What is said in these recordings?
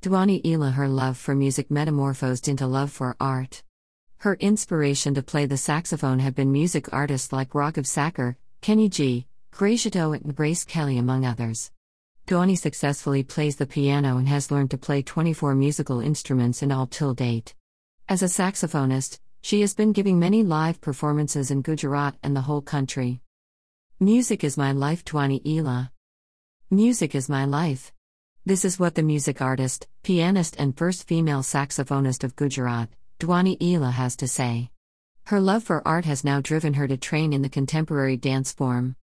Dhwani Ila her love for music metamorphosed into love for art. Her inspiration to play the saxophone have been music artists like Raghav Sachar, Kenny G, Graciato and Grace Kelly among others. Dhwani successfully plays the piano and has learned to play 24 musical instruments in all till date. As a saxophonist, she has been giving many live performances in Gujarat and the whole country. Music is my life, Dhwani Ila. Music is my life. This is what the music artist, pianist, and first female saxophonist of Gujarat, Dhwani Ila, has to say. Her love for art has now driven her to train in the contemporary dance form.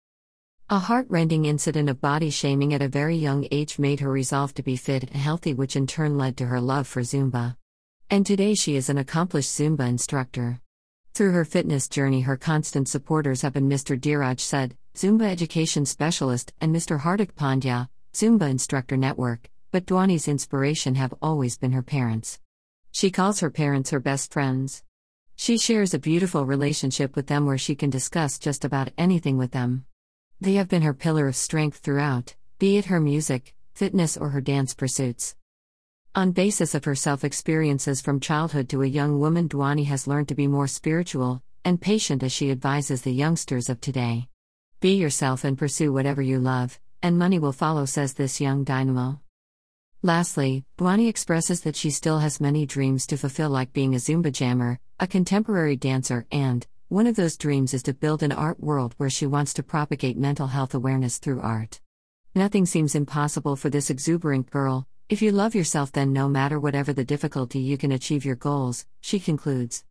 A heart-rending incident of body shaming at a very young age made her resolve to be fit and healthy, which in turn led to her love for Zumba. And today she is an accomplished Zumba instructor. Through her fitness journey, her constant supporters have been Mr. Dheeraj Sud, Zumba education specialist, and Mr. Hardik Pandya, Zumba Instructor Network, but Dhwani's inspiration have always been her parents. She calls her parents her best friends. She shares a beautiful relationship with them where she can discuss just about anything with them. They have been her pillar of strength throughout, be it her music, fitness, or her dance pursuits. On basis of her self experiences from childhood to a young woman, Dhwani has learned to be more spiritual and patient as she advises the youngsters of today. Be yourself and pursue whatever you love, and money will follow, says this young dynamo. Lastly, Dhwani expresses that she still has many dreams to fulfill, like being a Zumba jammer, a contemporary dancer, and one of those dreams is to build an art world where she wants to propagate mental health awareness through art. Nothing seems impossible for this exuberant girl. If you love yourself, then no matter whatever the difficulty, you can achieve your goals, she concludes.